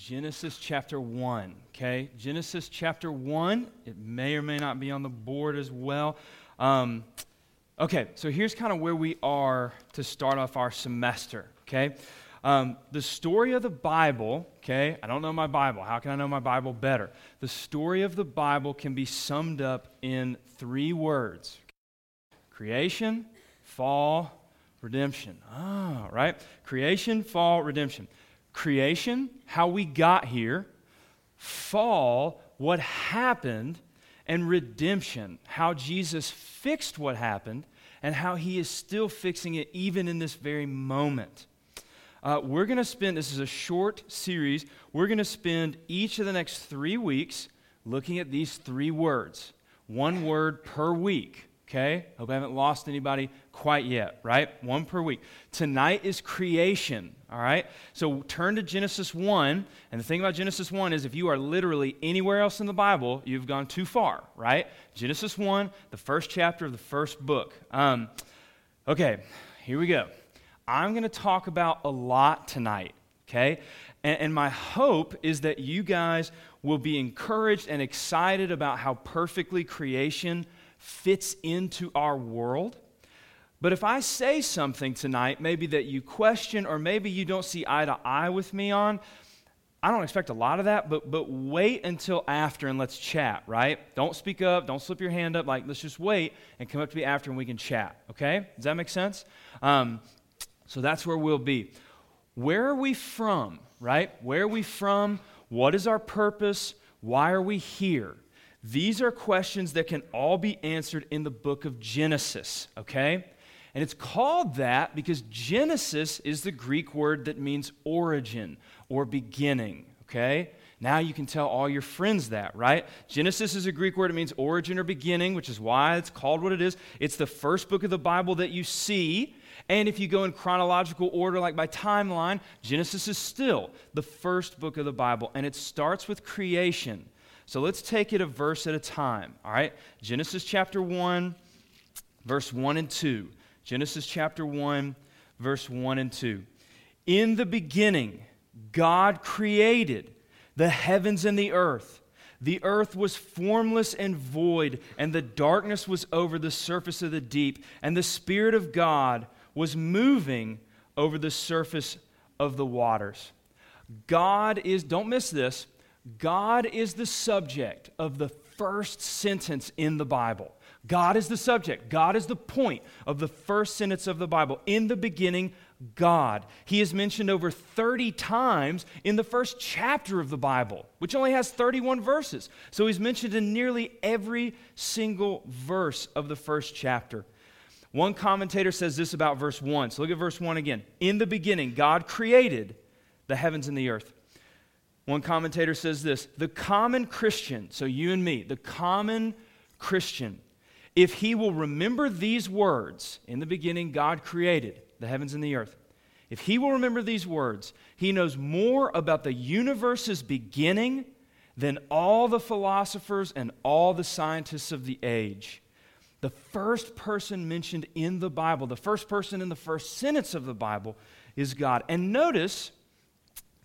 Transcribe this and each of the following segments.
Genesis chapter 1. Okay? Genesis chapter 1. It may or may not be on the board as well. Um, okay, so here's kind of where we are to start off our semester. Okay? Um, the story of the Bible, okay, I don't know my Bible. How can I know my Bible better? The story of the Bible can be summed up in three words creation, fall, redemption. Ah, right? Creation, fall, redemption. Creation, how we got here. Fall, what happened. And redemption, how Jesus fixed what happened and how he is still fixing it even in this very moment. Uh, we're going to spend, this is a short series, we're going to spend each of the next three weeks looking at these three words, one word per week. Okay? Hope I haven't lost anybody quite yet, right? One per week. Tonight is creation, all right? So turn to Genesis 1. And the thing about Genesis 1 is if you are literally anywhere else in the Bible, you've gone too far, right? Genesis 1, the first chapter of the first book. Um, okay, here we go. I'm going to talk about a lot tonight, okay? And, and, my hope is that you guys will be encouraged and excited about how perfectly creation fits into our world. But if I say something tonight, maybe that you question or maybe you don't see eye to eye with me on, I don't expect a lot of that, but, but wait until after and let's chat, right? Don't speak up, don't slip your hand up. Like, let's just wait and come up to me after and we can chat, okay? Does that make sense? Um, so that's where we'll be. Where are we from, right? Where are we from? What is our purpose? Why are we here? These are questions that can all be answered in the book of Genesis, okay? And it's called that because Genesis is the Greek word that means origin or beginning, okay? Now you can tell all your friends that, right? Genesis is a Greek word, it means origin or beginning, which is why it's called what it is. It's the first book of the Bible that you see. And if you go in chronological order, like by timeline, Genesis is still the first book of the Bible, and it starts with creation. So let's take it a verse at a time, all right? Genesis chapter 1, verse 1 and 2. Genesis chapter 1, verse 1 and 2. In the beginning, God created the heavens and the earth. The earth was formless and void, and the darkness was over the surface of the deep, and the Spirit of God was moving over the surface of the waters. God is, don't miss this, God is the subject of the first sentence in the Bible. God is the subject. God is the point of the first sentence of the Bible. In the beginning, God. He is mentioned over 30 times in the first chapter of the Bible, which only has 31 verses. So he's mentioned in nearly every single verse of the first chapter. One commentator says this about verse 1. So look at verse 1 again. In the beginning, God created the heavens and the earth. One commentator says this The common Christian, so you and me, the common Christian, if he will remember these words, in the beginning, God created the heavens and the earth. If he will remember these words, he knows more about the universe's beginning than all the philosophers and all the scientists of the age. The first person mentioned in the Bible, the first person in the first sentence of the Bible is God. And notice,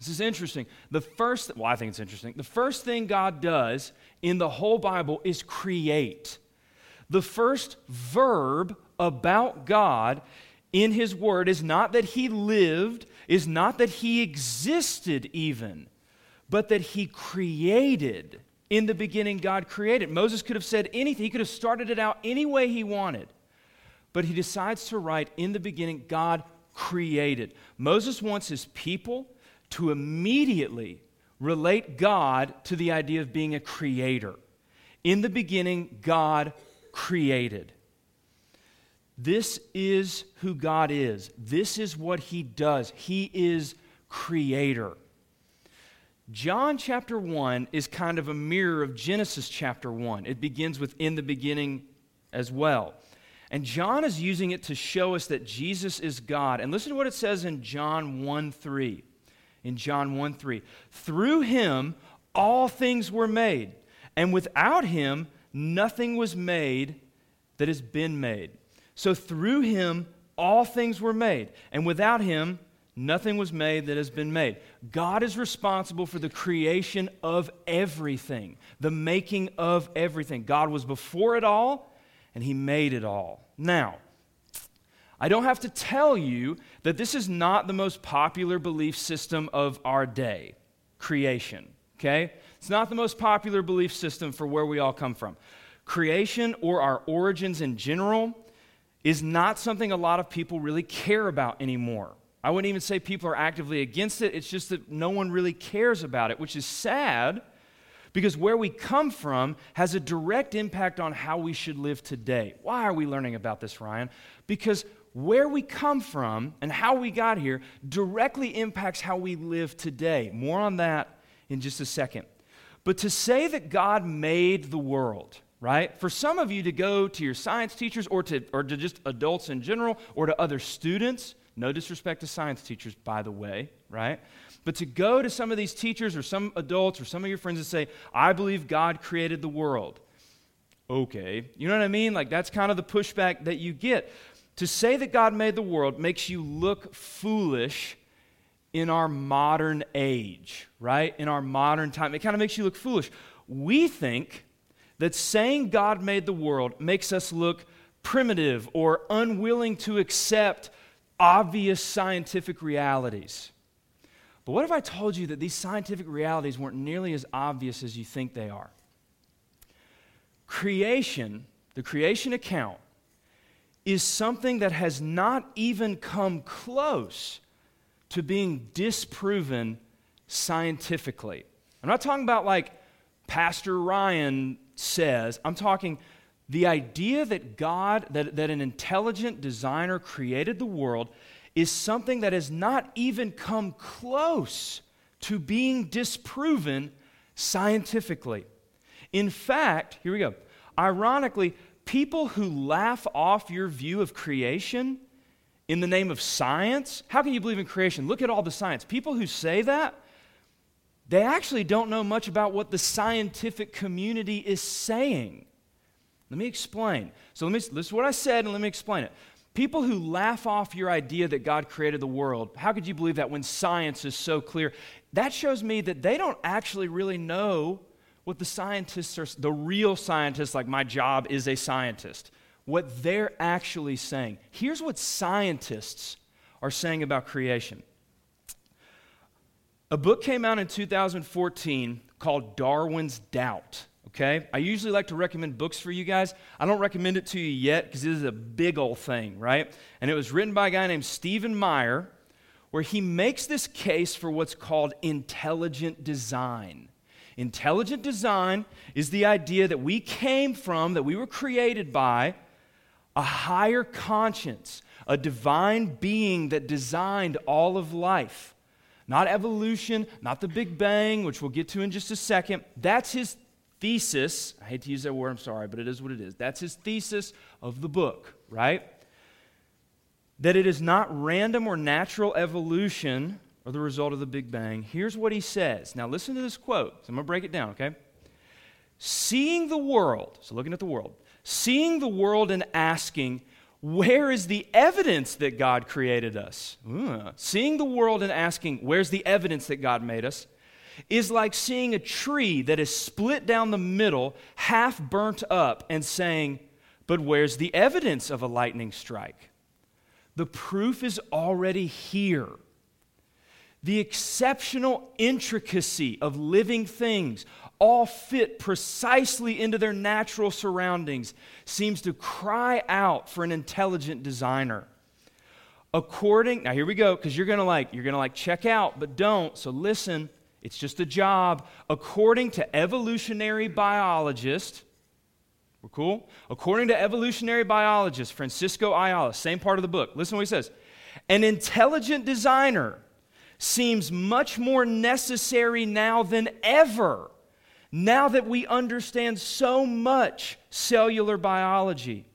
this is interesting. The first, well, I think it's interesting. The first thing God does in the whole Bible is create. The first verb about God in His Word is not that He lived, is not that He existed even, but that He created. In the beginning, God created. Moses could have said anything, he could have started it out any way he wanted. But he decides to write, In the beginning, God created. Moses wants his people to immediately relate God to the idea of being a creator. In the beginning, God created. This is who God is. This is what He does. He is creator. John chapter 1 is kind of a mirror of Genesis chapter 1. It begins with in the beginning as well. And John is using it to show us that Jesus is God. And listen to what it says in John 1 3. In John 1 3. Through him, all things were made, and without him, nothing was made that has been made. So through him, all things were made, and without him, Nothing was made that has been made. God is responsible for the creation of everything, the making of everything. God was before it all, and He made it all. Now, I don't have to tell you that this is not the most popular belief system of our day creation, okay? It's not the most popular belief system for where we all come from. Creation or our origins in general is not something a lot of people really care about anymore. I wouldn't even say people are actively against it, it's just that no one really cares about it, which is sad because where we come from has a direct impact on how we should live today. Why are we learning about this, Ryan? Because where we come from and how we got here directly impacts how we live today. More on that in just a second. But to say that God made the world, right? For some of you to go to your science teachers or to, or to just adults in general or to other students, no disrespect to science teachers, by the way, right? But to go to some of these teachers or some adults or some of your friends and say, I believe God created the world. Okay. You know what I mean? Like that's kind of the pushback that you get. To say that God made the world makes you look foolish in our modern age, right? In our modern time. It kind of makes you look foolish. We think that saying God made the world makes us look primitive or unwilling to accept obvious scientific realities. But what if I told you that these scientific realities weren't nearly as obvious as you think they are? Creation, the creation account, is something that has not even come close to being disproven scientifically. I'm not talking about like Pastor Ryan says, I'm talking the idea that God, that, that an intelligent designer created the world, is something that has not even come close to being disproven scientifically. In fact, here we go. Ironically, people who laugh off your view of creation in the name of science, how can you believe in creation? Look at all the science. People who say that, they actually don't know much about what the scientific community is saying. Let me explain. So let me, this is what I said, and let me explain it. People who laugh off your idea that God created the world, how could you believe that when science is so clear? That shows me that they don't actually really know what the scientists are, the real scientists, like my job is a scientist, what they're actually saying. Here's what scientists are saying about creation. A book came out in 2014 called Darwin's Doubt okay? I usually like to recommend books for you guys. I don't recommend it to you yet because it is a big old thing, right? And it was written by a guy named Stephen Meyer, where he makes this case for what's called intelligent design. Intelligent design is the idea that we came from, that we were created by, a higher conscience, a divine being that designed all of life. Not evolution, not the Big Bang, which we'll get to in just a second. That's his thesis. I hate to use that word, I'm sorry, but it is what it is. That's his thesis of the book, right? That it is not random or natural evolution or the result of the Big Bang. Here's what he says. Now, listen to this quote. So I'm going to break it down, okay? Seeing the world, so looking at the world, seeing the world and asking, where is the evidence that God created us? Uh, seeing the world and asking, where's the evidence that God made us? is like seeing a tree that is split down the middle, half burnt up, and saying, But where's the evidence of a lightning strike? The proof is already here. The exceptional intricacy of living things, all fit precisely into their natural surroundings, seems to cry out for an intelligent designer. According, now here we go, because you're gonna like, you're gonna like check out, but don't, so listen. It's just a job. According to evolutionary biologist, we're cool? According to evolutionary biologist Francisco Ayala, same part of the book, listen to what he says. An intelligent designer seems much more necessary now than ever, now that we understand so much cellular biology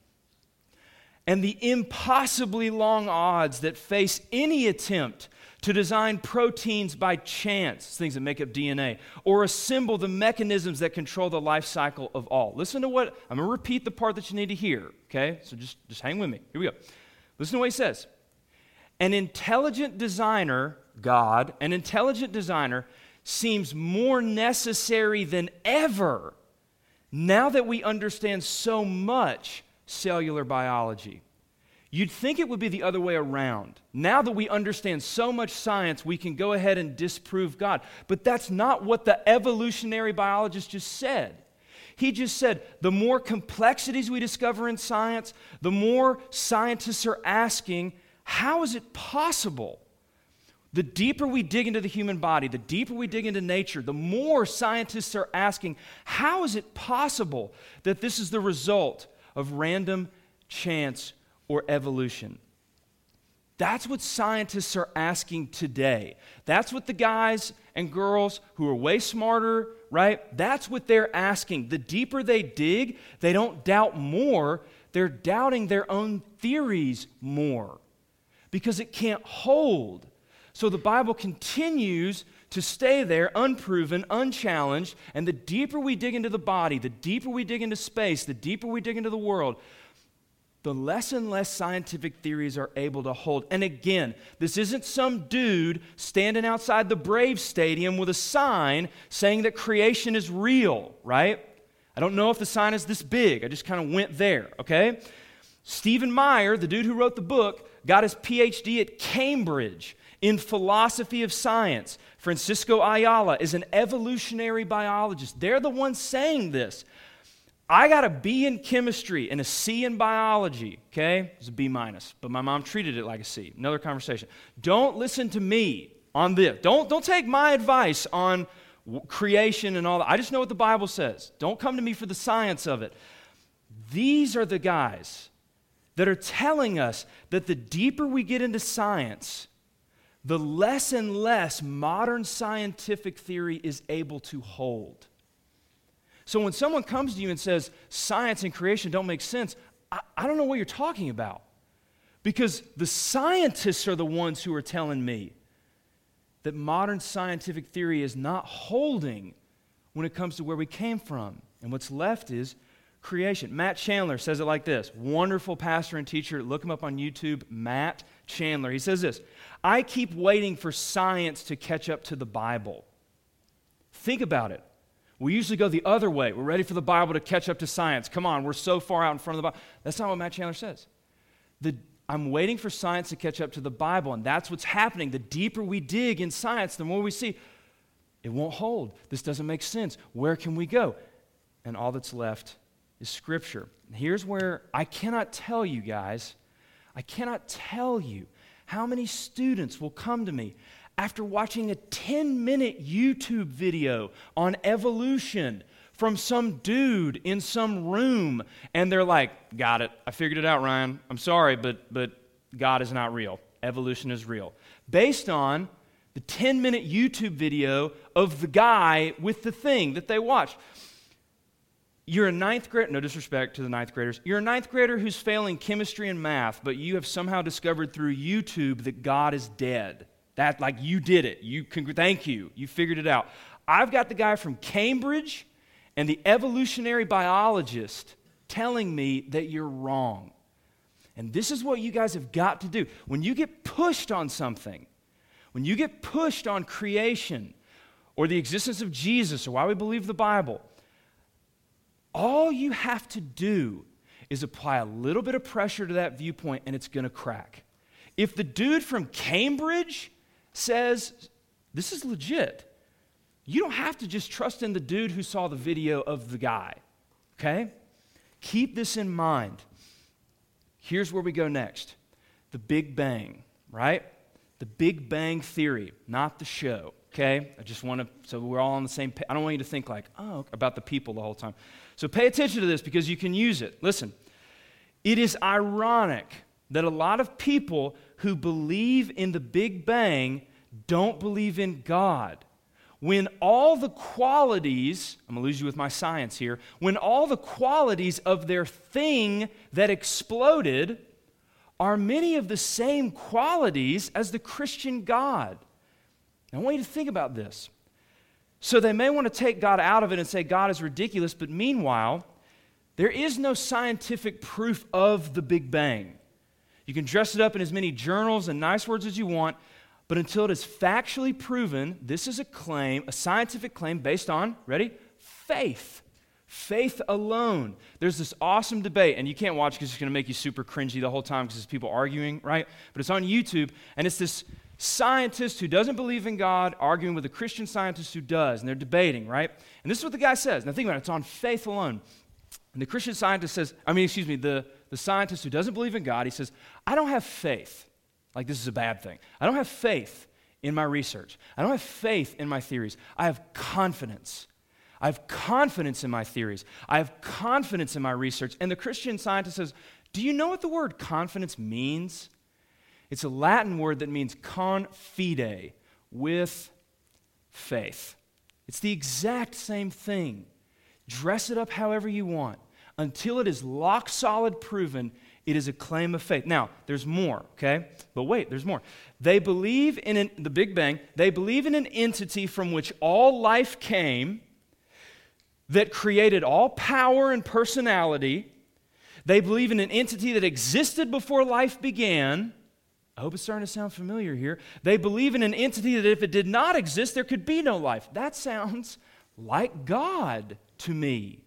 and the impossibly long odds that face any attempt to design proteins by chance, things that make up DNA, or assemble the mechanisms that control the life cycle of all. Listen to what, I'm to repeat the part that you need to hear, okay? So just, just hang with me. Here we go. Listen to what he says. an intelligent designer, God, an intelligent designer, seems more necessary than ever now that we understand so much cellular biology. You'd think it would be the other way around. Now that we understand so much science, we can go ahead and disprove God. But that's not what the evolutionary biologist just said. He just said the more complexities we discover in science, the more scientists are asking, how is it possible? The deeper we dig into the human body, the deeper we dig into nature, the more scientists are asking, how is it possible that this is the result of random chance or evolution? That's what scientists are asking today. That's what the guys and girls who are way smarter, right? That's what they're asking. The deeper they dig, they don't doubt more, they're doubting their own theories more because it can't hold. So the Bible continues to stay there unproven, unchallenged, and the deeper we dig into the body, the deeper we dig into space, the deeper we dig into the world, the less and less scientific theories are able to hold. And again, this isn't some dude standing outside the Braves Stadium with a sign saying that creation is real, right? I don't know if the sign is this big. I just kind of went there, okay? Stephen Meyer, the dude who wrote the book, got his PhD at Cambridge in philosophy of science. Francisco Ayala is an evolutionary biologist. They're the ones saying this. I got a B in chemistry and a C in biology, okay? It's a B minus, but my mom treated it like a C. Another conversation. Don't listen to me on this. Don't, don't take my advice on creation and all that. I just know what the Bible says. Don't come to me for the science of it. These are the guys that are telling us that the deeper we get into science, the less and less modern scientific theory is able to hold. So when someone comes to you and says, science and creation don't make sense, I, I don't know what you're talking about. Because the scientists are the ones who are telling me that modern scientific theory is not holding when it comes to where we came from. And what's left is creation. Matt Chandler says it like this wonderful pastor and teacher. Look him up on YouTube, Matt Chandler. He says this I keep waiting for science to catch up to the Bible. Think about it. We usually go the other way. We're ready for the Bible to catch up to science. Come on, we're so far out in front of the Bible. That's not what Matt Chandler says. The, I'm waiting for science to catch up to the Bible, and that's what's happening. The deeper we dig in science, the more we see it won't hold. This doesn't make sense. Where can we go? And all that's left is Scripture. Here's where I cannot tell you guys, I cannot tell you how many students will come to me after watching a 10 minute YouTube video on evolution from some dude in some room. And they're like, Got it. I figured it out, Ryan. I'm sorry, but, but God is not real. Evolution is real. Based on the 10 minute YouTube video of the guy with the thing that they watched. You're a ninth grader, no disrespect to the ninth graders. You're a ninth grader who's failing chemistry and math, but you have somehow discovered through YouTube that God is dead. That, like, you did it. You, thank you. You figured it out. I've got the guy from Cambridge and the evolutionary biologist telling me that you're wrong. And this is what you guys have got to do. When you get pushed on something, when you get pushed on creation or the existence of Jesus or why we believe the Bible, all you have to do is apply a little bit of pressure to that viewpoint and it's going to crack. If the dude from Cambridge says this is legit. You don't have to just trust in the dude who saw the video of the guy, okay? Keep this in mind. Here's where we go next the Big Bang, right? The Big Bang Theory, not the show, okay? I just want to, so we're all on the same page. I don't want you to think like, oh, about the people the whole time. So pay attention to this because you can use it. Listen, it is ironic that a lot of people who believe in the Big Bang don't believe in God. When all the qualities, I'm to lose you with my science here, when all the qualities of their thing that exploded are many of the same qualities as the Christian God. I want you to think about this. So they may want to take God out of it and say God is ridiculous, but meanwhile, there is no scientific proof of the Big Bang. You can dress it up in as many journals and nice words as you want, but until it is factually proven, this is a claim, a scientific claim based on, ready? Faith. Faith alone. There's this awesome debate, and you can't watch because it's going to make you super cringy the whole time because it's people arguing, right? But it's on YouTube, and it's this scientist who doesn't believe in God arguing with a Christian scientist who does, and they're debating, right? And this is what the guy says. Now think about it, it's on faith alone. And the Christian scientist says, I mean, excuse me, the, the scientist who doesn't believe in God, he says, I don't have faith. Like this is a bad thing. I don't have faith in my research. I don't have faith in my theories. I have confidence. I have confidence in my theories. I have confidence in my research. And the Christian scientist says, Do you know what the word confidence means? It's a Latin word that means confide, with faith. It's the exact same thing. Dress it up however you want. Until it is lock solid proven, it is a claim of faith. Now, there's more, okay? But wait, there's more. They believe in an, the Big Bang, they believe in an entity from which all life came that created all power and personality. They believe in an entity that existed before life began. I hope it's starting to sound familiar here. They believe in an entity that if it did not exist, there could be no life. That sounds like God to me.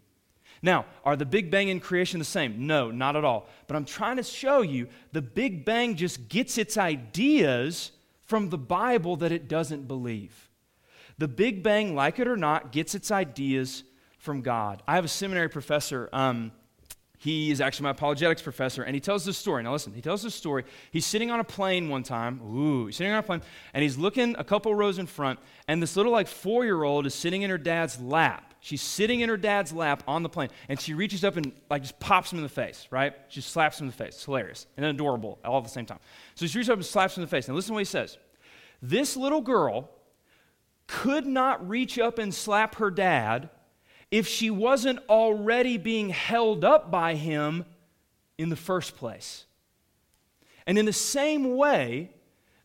Now, are the Big Bang and creation the same? No, not at all. But I'm trying to show you the Big Bang just gets its ideas from the Bible that it doesn't believe. The Big Bang, like it or not, gets its ideas from God. I have a seminary professor. Um, he is actually my apologetics professor, and he tells this story. Now, listen, he tells this story. He's sitting on a plane one time. Ooh, he's sitting on a plane, and he's looking a couple rows in front, and this little, like, four year old is sitting in her dad's lap. She's sitting in her dad's lap on the plane, and she reaches up and, like, just pops him in the face, right? She slaps him in the face. It's hilarious and adorable all at the same time. So she reaches up and slaps him in the face. Now, listen to what he says. This little girl could not reach up and slap her dad if she wasn't already being held up by him in the first place. And in the same way,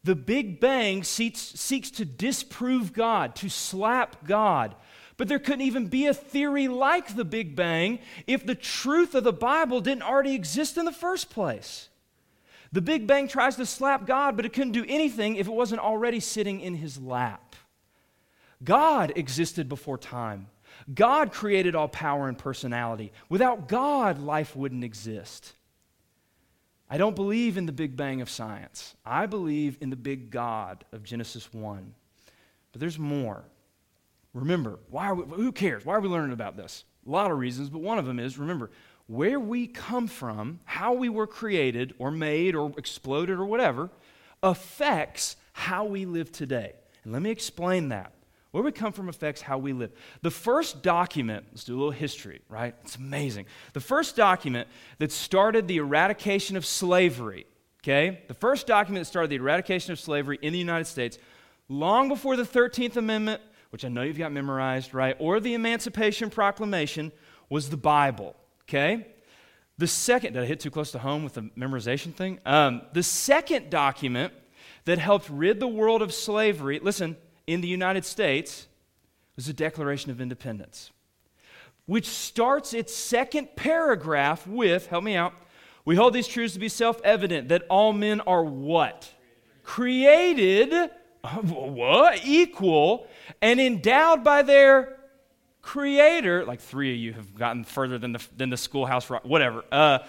the Big Bang seeks, seeks to disprove God, to slap God. But there couldn't even be a theory like the Big Bang if the truth of the Bible didn't already exist in the first place. The Big Bang tries to slap God, but it couldn't do anything if it wasn't already sitting in his lap. God existed before time. God created all power and personality. Without God, life wouldn't exist. I don't believe in the Big Bang of science. I believe in the big God of Genesis 1. But there's more. Remember, why we, who cares? Why are we learning about this? A lot of reasons, but one of them is remember, where we come from, how we were created or made or exploded or whatever, affects how we live today. And let me explain that. Where we come from affects how we live. The first document, let's do a little history, right? It's amazing. The first document that started the eradication of slavery, okay? The first document that started the eradication of slavery in the United States, long before the 13th Amendment, which I know you've got memorized, right? Or the Emancipation Proclamation, was the Bible, okay? The second, did I hit too close to home with the memorization thing? Um, the second document that helped rid the world of slavery, listen, in the United States was the Declaration of Independence, which starts its second paragraph with, help me out, we hold these truths to be self evident that all men are what? Created, what? Equal, and endowed by their creator. Like three of you have gotten further than the, than the schoolhouse, whatever. Uh,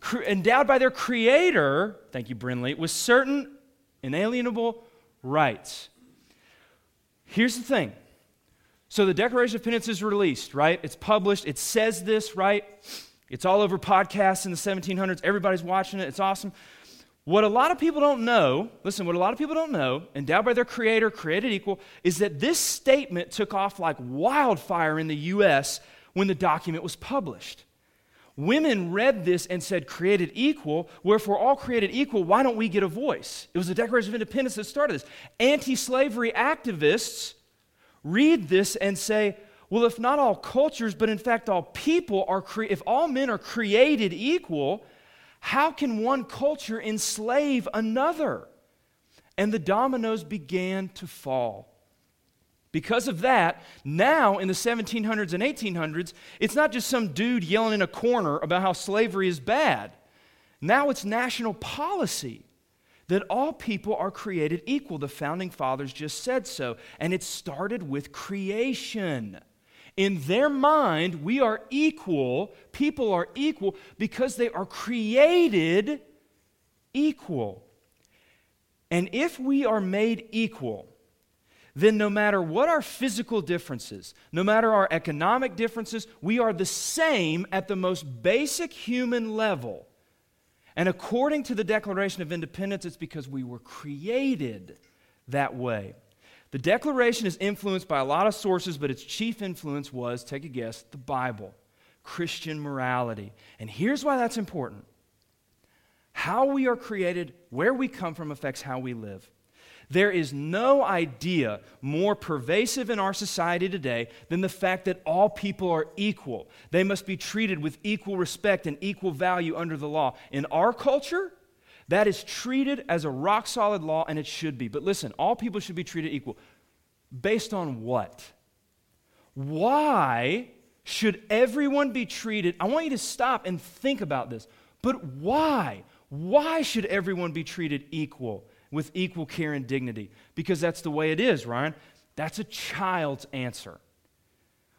cre- endowed by their creator, thank you, Brinley, with certain inalienable rights Here's the thing. So the Declaration of Independence is released, right? It's published. It says this, right? It's all over podcasts in the 1700s. Everybody's watching it. It's awesome. What a lot of people don't know, listen, what a lot of people don't know, endowed by their creator, created equal, is that this statement took off like wildfire in the U.S. when the document was published. Women read this and said, created equal. wherefore all created equal, why don't we get a voice? It was the Declaration of Independence that started this. Anti slavery activists read this and say, well, if not all cultures, but in fact all people are, if all men are created equal, how can one culture enslave another? And the dominoes began to fall. Because of that, now in the 1700s and 1800s, it's not just some dude yelling in a corner about how slavery is bad. Now it's national policy that all people are created equal. The founding fathers just said so. And it started with creation. In their mind, we are equal, people are equal because they are created equal. And if we are made equal, then no matter what our physical differences, no matter our economic differences, we are the same at the most basic human level. And according to the Declaration of Independence, it's because we were created that way. The Declaration is influenced by a lot of sources, but its chief influence was, take a guess, the Bible, Christian morality. And here's why that's important how we are created, where we come from, affects how we live. There is no idea more pervasive in our society today than the fact that all people are equal. They must be treated with equal respect and equal value under the law. In our culture, that is treated as a rock solid law, and it should be. But listen, all people should be treated equal. Based on what? Why should everyone be treated? I want you to stop and think about this. But why? Why should everyone be treated equal? With equal care and dignity because that's the way it is, Ryan. That's a child's answer.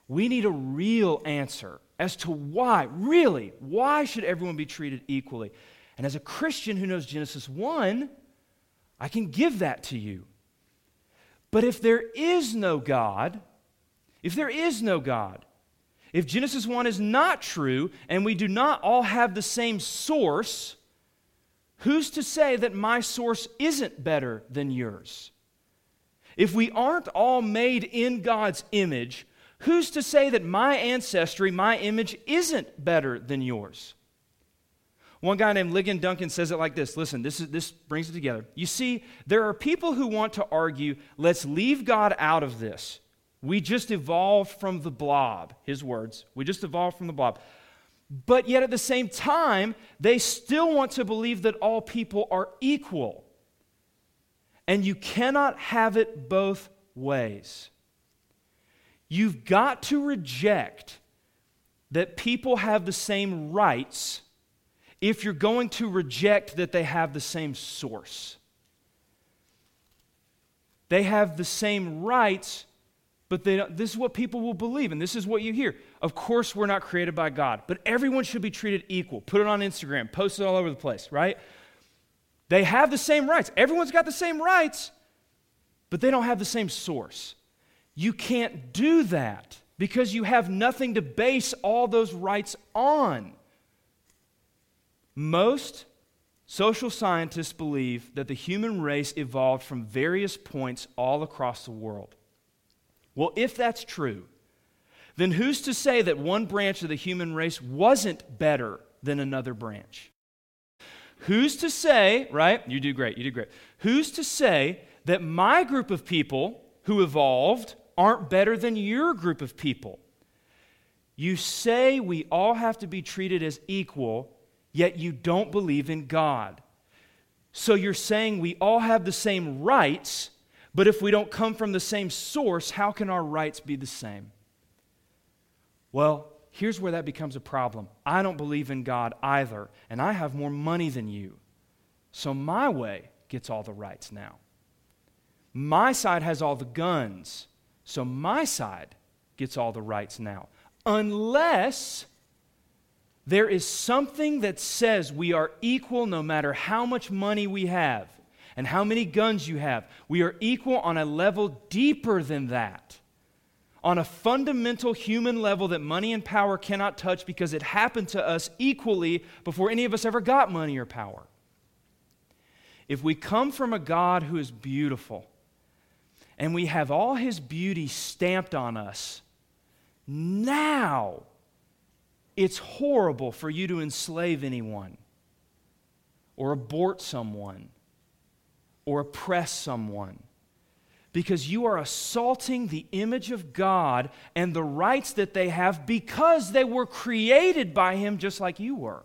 We need a real answer as to why, really, why should everyone be treated equally? And as a Christian who knows Genesis 1, I can give that to you. But if there is no God, if there is no God, if Genesis 1 is not true and we do not all have the same source, who's to say that my source isn't better than yours? If we aren't all made in God's image, who's to say that my ancestry, my image, isn't better than yours? One guy named Ligon Duncan says it like this listen, this, is, this brings it together. You see, there are people who want to argue, let's leave God out of this. We just evolved from the blob, his words. We just evolved from the blob. But yet at the same time, they still want to believe that all people are equal. And you cannot have it both ways. You've got to reject that people have the same rights if you're going to reject that they have the same source. They have the same rights but this is what people will believe, and this is what you hear. Of course, we're not created by God, but everyone should be treated equal. Put it on Instagram, post it all over the place, right? They have the same rights. Everyone's got the same rights, but they don't have the same source. You can't do that because you have nothing to base all those rights on. Most social scientists believe that the human race evolved from various points all across the world. Well, if that's true, then who's to say that one branch of the human race wasn't better than another branch? Who's to say, right? You do great, you do great. Who's to say that my group of people who evolved aren't better than your group of people? You say we all have to be treated as equal, yet you don't believe in God. So you're saying we all have the same rights, but if we don't come from the same source, how can our rights be the same? Well, here's where that becomes a problem. I don't believe in God either, and I have more money than you. So my way gets all the rights now. My side has all the guns, so my side gets all the rights now. Unless there is something that says we are equal no matter how much money we have and how many guns you have. We are equal on a level deeper than that. On a fundamental human level that money and power cannot touch because it happened to us equally before any of us ever got money or power. If we come from a God who is beautiful and we have all his beauty stamped on us, now it's horrible for you to enslave anyone or abort someone or oppress someone because you are assaulting the image of God and the rights that they have because they were created by Him just like you were.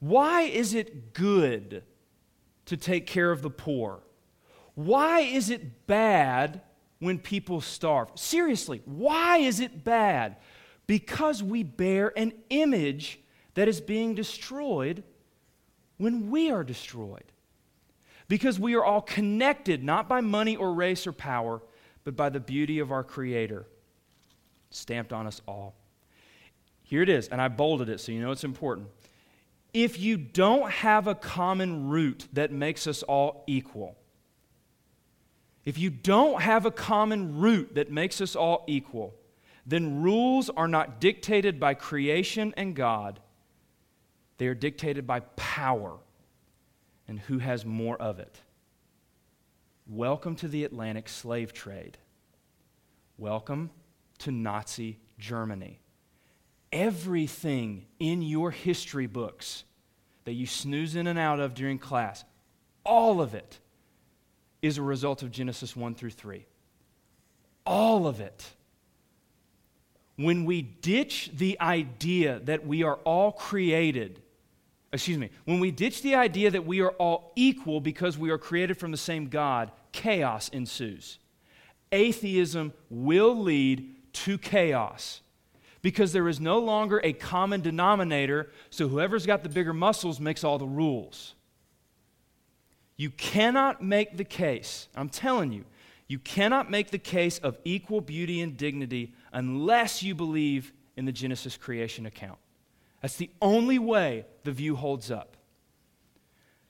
Why is it good to take care of the poor? Why is it bad when people starve? Seriously, why is it bad? Because we bear an image that is being destroyed when we are destroyed. Because we are all connected, not by money or race or power, but by the beauty of our Creator, stamped on us all. Here it is, and I bolded it so you know it's important. If you don't have a common root that makes us all equal, if you don't have a common root that makes us all equal, then rules are not dictated by creation and God, they are dictated by power and who has more of it. Welcome to the Atlantic slave trade. Welcome to Nazi Germany. Everything in your history books that you snooze in and out of during class, all of it is a result of Genesis 1 through 3. All of it. When we ditch the idea that we are all created excuse me, when we ditch the idea that we are all equal because we are created from the same God, chaos ensues. Atheism will lead to chaos because there is no longer a common denominator, so whoever's got the bigger muscles makes all the rules. You cannot make the case, I'm telling you, you cannot make the case of equal beauty and dignity unless you believe in the Genesis creation account. That's the only way the view holds up.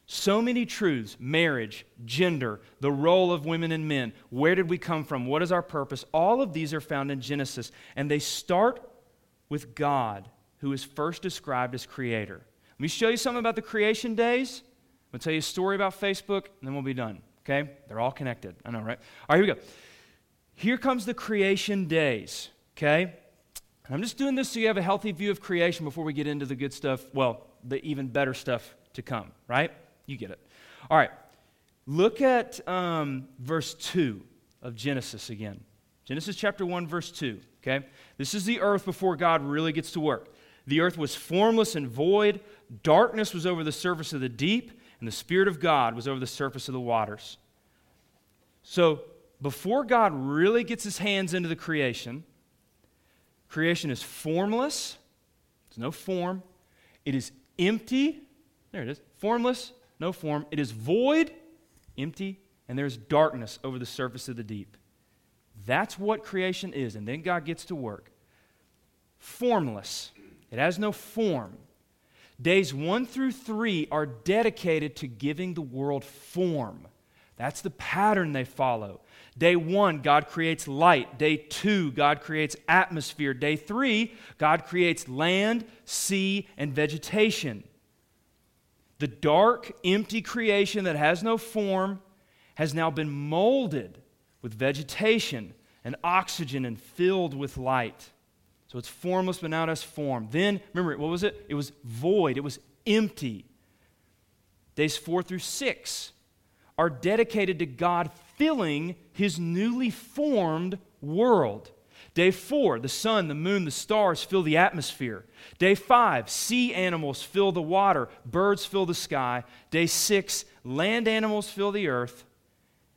So many truths marriage, gender, the role of women and men, where did we come from, what is our purpose all of these are found in Genesis, and they start with God, who is first described as creator. Let me show you something about the creation days. I'm going to tell you a story about Facebook, and then we'll be done. Okay? They're all connected. I know, right? All right, here we go. Here comes the creation days. Okay? I'm just doing this so you have a healthy view of creation before we get into the good stuff, well, the even better stuff to come, right? You get it. All right. Look at um, verse 2 of Genesis again. Genesis chapter 1, verse 2. Okay? This is the earth before God really gets to work. The earth was formless and void, darkness was over the surface of the deep, and the Spirit of God was over the surface of the waters. So, before God really gets his hands into the creation, Creation is formless, there's no form. It is empty, there it is, formless, no form. It is void, empty, and there's darkness over the surface of the deep. That's what creation is. And then God gets to work. Formless, it has no form. Days one through three are dedicated to giving the world form. That's the pattern they follow. Day one, God creates light. Day two, God creates atmosphere. Day three, God creates land, sea, and vegetation. The dark, empty creation that has no form has now been molded with vegetation and oxygen and filled with light. So it's formless, but now it has form. Then, remember, what was it? It was void, it was empty. Days four through six are dedicated to God filling his newly formed world. Day four, the sun, the moon, the stars fill the atmosphere. Day five, sea animals fill the water, birds fill the sky. Day six, land animals fill the earth,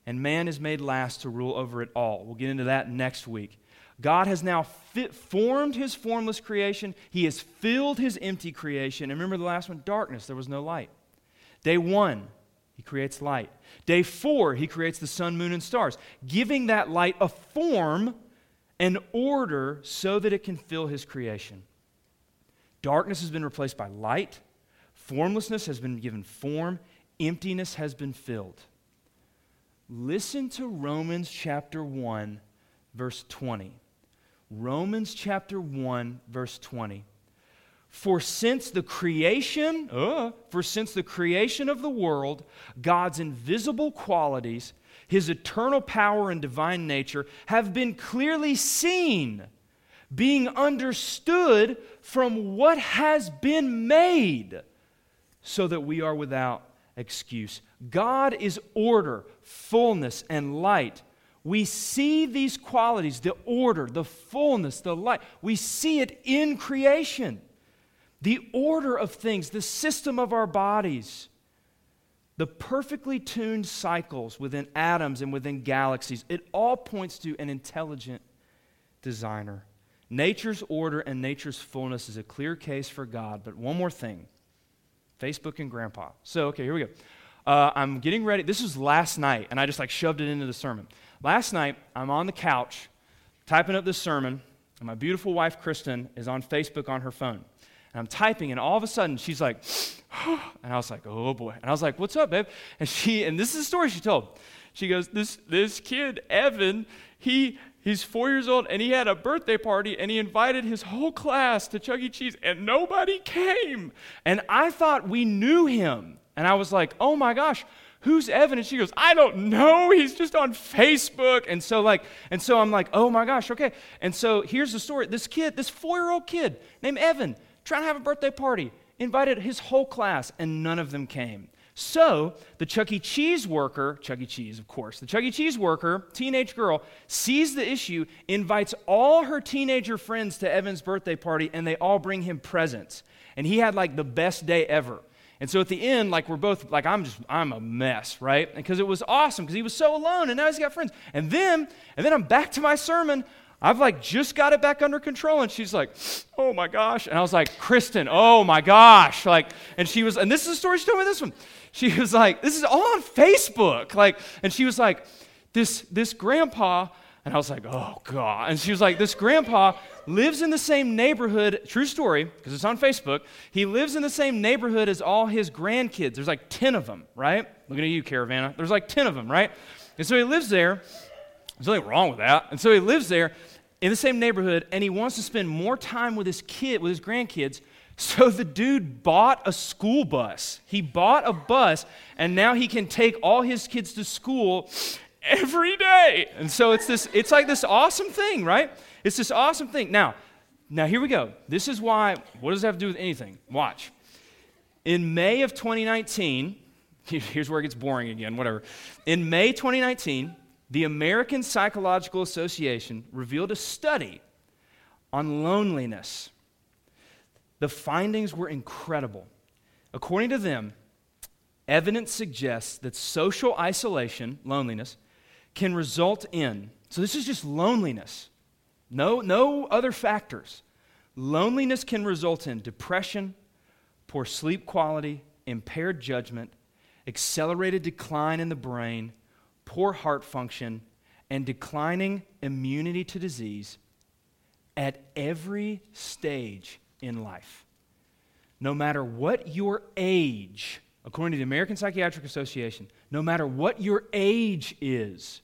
and man is made last to rule over it all. We'll get into that next week. God has now fit, formed his formless creation, he has filled his empty creation. And remember the last one darkness, there was no light. Day one, he creates light. Day four, he creates the sun, moon, and stars, giving that light a form and order so that it can fill his creation. Darkness has been replaced by light, formlessness has been given form, emptiness has been filled. Listen to Romans chapter 1, verse 20. Romans chapter 1, verse 20. For since the creation, uh, for since the creation of the world, God's invisible qualities, his eternal power and divine nature have been clearly seen, being understood from what has been made, so that we are without excuse. God is order, fullness, and light. We see these qualities, the order, the fullness, the light. We see it in creation the order of things, the system of our bodies, the perfectly tuned cycles within atoms and within galaxies, it all points to an intelligent designer. Nature's order and nature's fullness is a clear case for God. But one more thing Facebook and grandpa. So, okay, here we go. Uh, I'm getting ready. This was last night, and I just like shoved it into the sermon. Last night, I'm on the couch typing up this sermon, and my beautiful wife, Kristen, is on Facebook on her phone. And I'm typing, and all of a sudden, she's like, and I was like, oh boy. And I was like, what's up, babe? And she, and this is the story she told. She goes, this, this kid, Evan, he, he's four years old, and he had a birthday party, and he invited his whole class to Chuck E. Cheese, and nobody came. And I thought we knew him. And I was like, oh my gosh, who's Evan? And she goes, I don't know. He's just on Facebook. And so, like, and so I'm like, oh my gosh, okay. And so here's the story. This kid, this four-year-old kid named Evan, trying to have a birthday party, invited his whole class, and none of them came. So the Chuck E. Cheese worker, Chuck E. Cheese, of course, the Chuck E. Cheese worker, teenage girl, sees the issue, invites all her teenager friends to Evan's birthday party, and they all bring him presents. And he had like the best day ever. And so at the end, like we're both, like I'm just, I'm a mess, right? Because it was awesome because he was so alone and now he's got friends. And then, and then I'm back to my sermon. I've like just got it back under control. And she's like, oh my gosh. And I was like, Kristen, oh my gosh. Like, and she was, and this is the story she told me this one. She was like, this is all on Facebook. Like, and she was like, this, this grandpa, and I was like, oh God. And she was like, this grandpa lives in the same neighborhood, true story, because it's on Facebook. He lives in the same neighborhood as all his grandkids. There's like 10 of them, right? Looking at you, Caravana. There's like 10 of them, right? And so he lives there. There's nothing wrong with that. And so he lives there in the same neighborhood, and he wants to spend more time with his kid, with his grandkids. So the dude bought a school bus. He bought a bus, and now he can take all his kids to school every day. And so it's this, it's like this awesome thing, right? It's this awesome thing. Now, now here we go. This is why, what does that have to do with anything? Watch. In May of 2019, here's where it gets boring again, whatever. In May 2019, the American Psychological Association revealed a study on loneliness. The findings were incredible. According to them, evidence suggests that social isolation, loneliness, can result in, so this is just loneliness, no, no other factors. Loneliness can result in depression, poor sleep quality, impaired judgment, accelerated decline in the brain, poor heart function, and declining immunity to disease at every stage in life. No matter what your age, according to the American Psychiatric Association, no matter what your age is,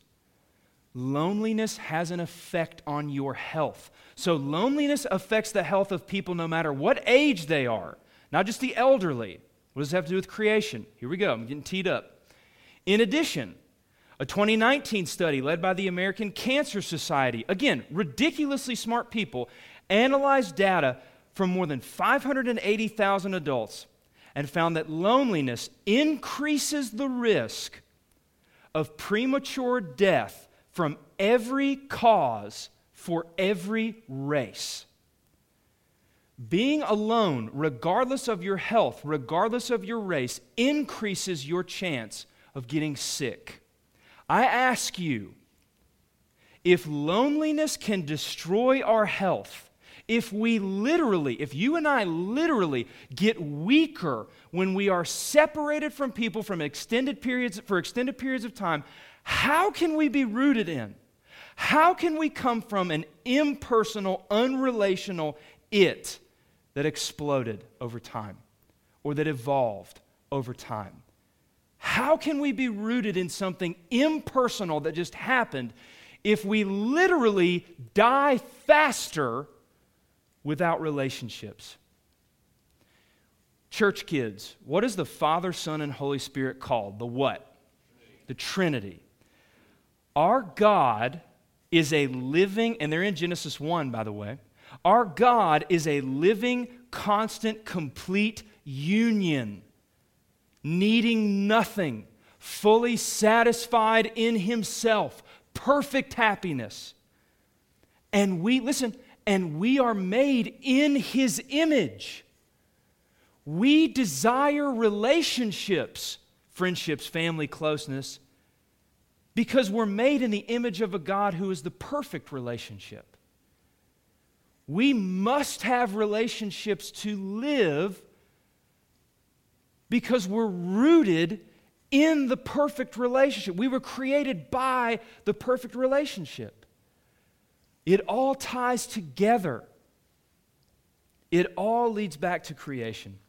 loneliness has an effect on your health. So, loneliness affects the health of people no matter what age they are, not just the elderly. What does it have to do with creation? Here we go. I'm getting teed up. In addition, a 2019 study led by the American Cancer Society, again, ridiculously smart people, analyzed data from more than 580,000 adults and found that loneliness increases the risk of premature death from every cause for every race. Being alone, regardless of your health, regardless of your race, increases your chance of getting sick. I ask you if loneliness can destroy our health, if we literally, if you and I literally get weaker when we are separated from people from extended periods for extended periods of time, how can we be rooted in? How can we come from an impersonal, unrelational it that exploded over time or that evolved over time? How can we be rooted in something impersonal that just happened if we literally die faster without relationships? Church kids, what is the Father, Son, and Holy Spirit called? The what? The Trinity. Our God is a living, and they're in Genesis 1, by the way. Our God is a living, constant, complete union, needing nothing, fully satisfied in Himself, perfect happiness. And we, listen, and we are made in His image. We desire relationships, friendships, family closeness because we're made in the image of a God who is the perfect relationship. We must have relationships to live because we're rooted in the perfect relationship. We were created by the perfect relationship. It all ties together. It all leads back to creation.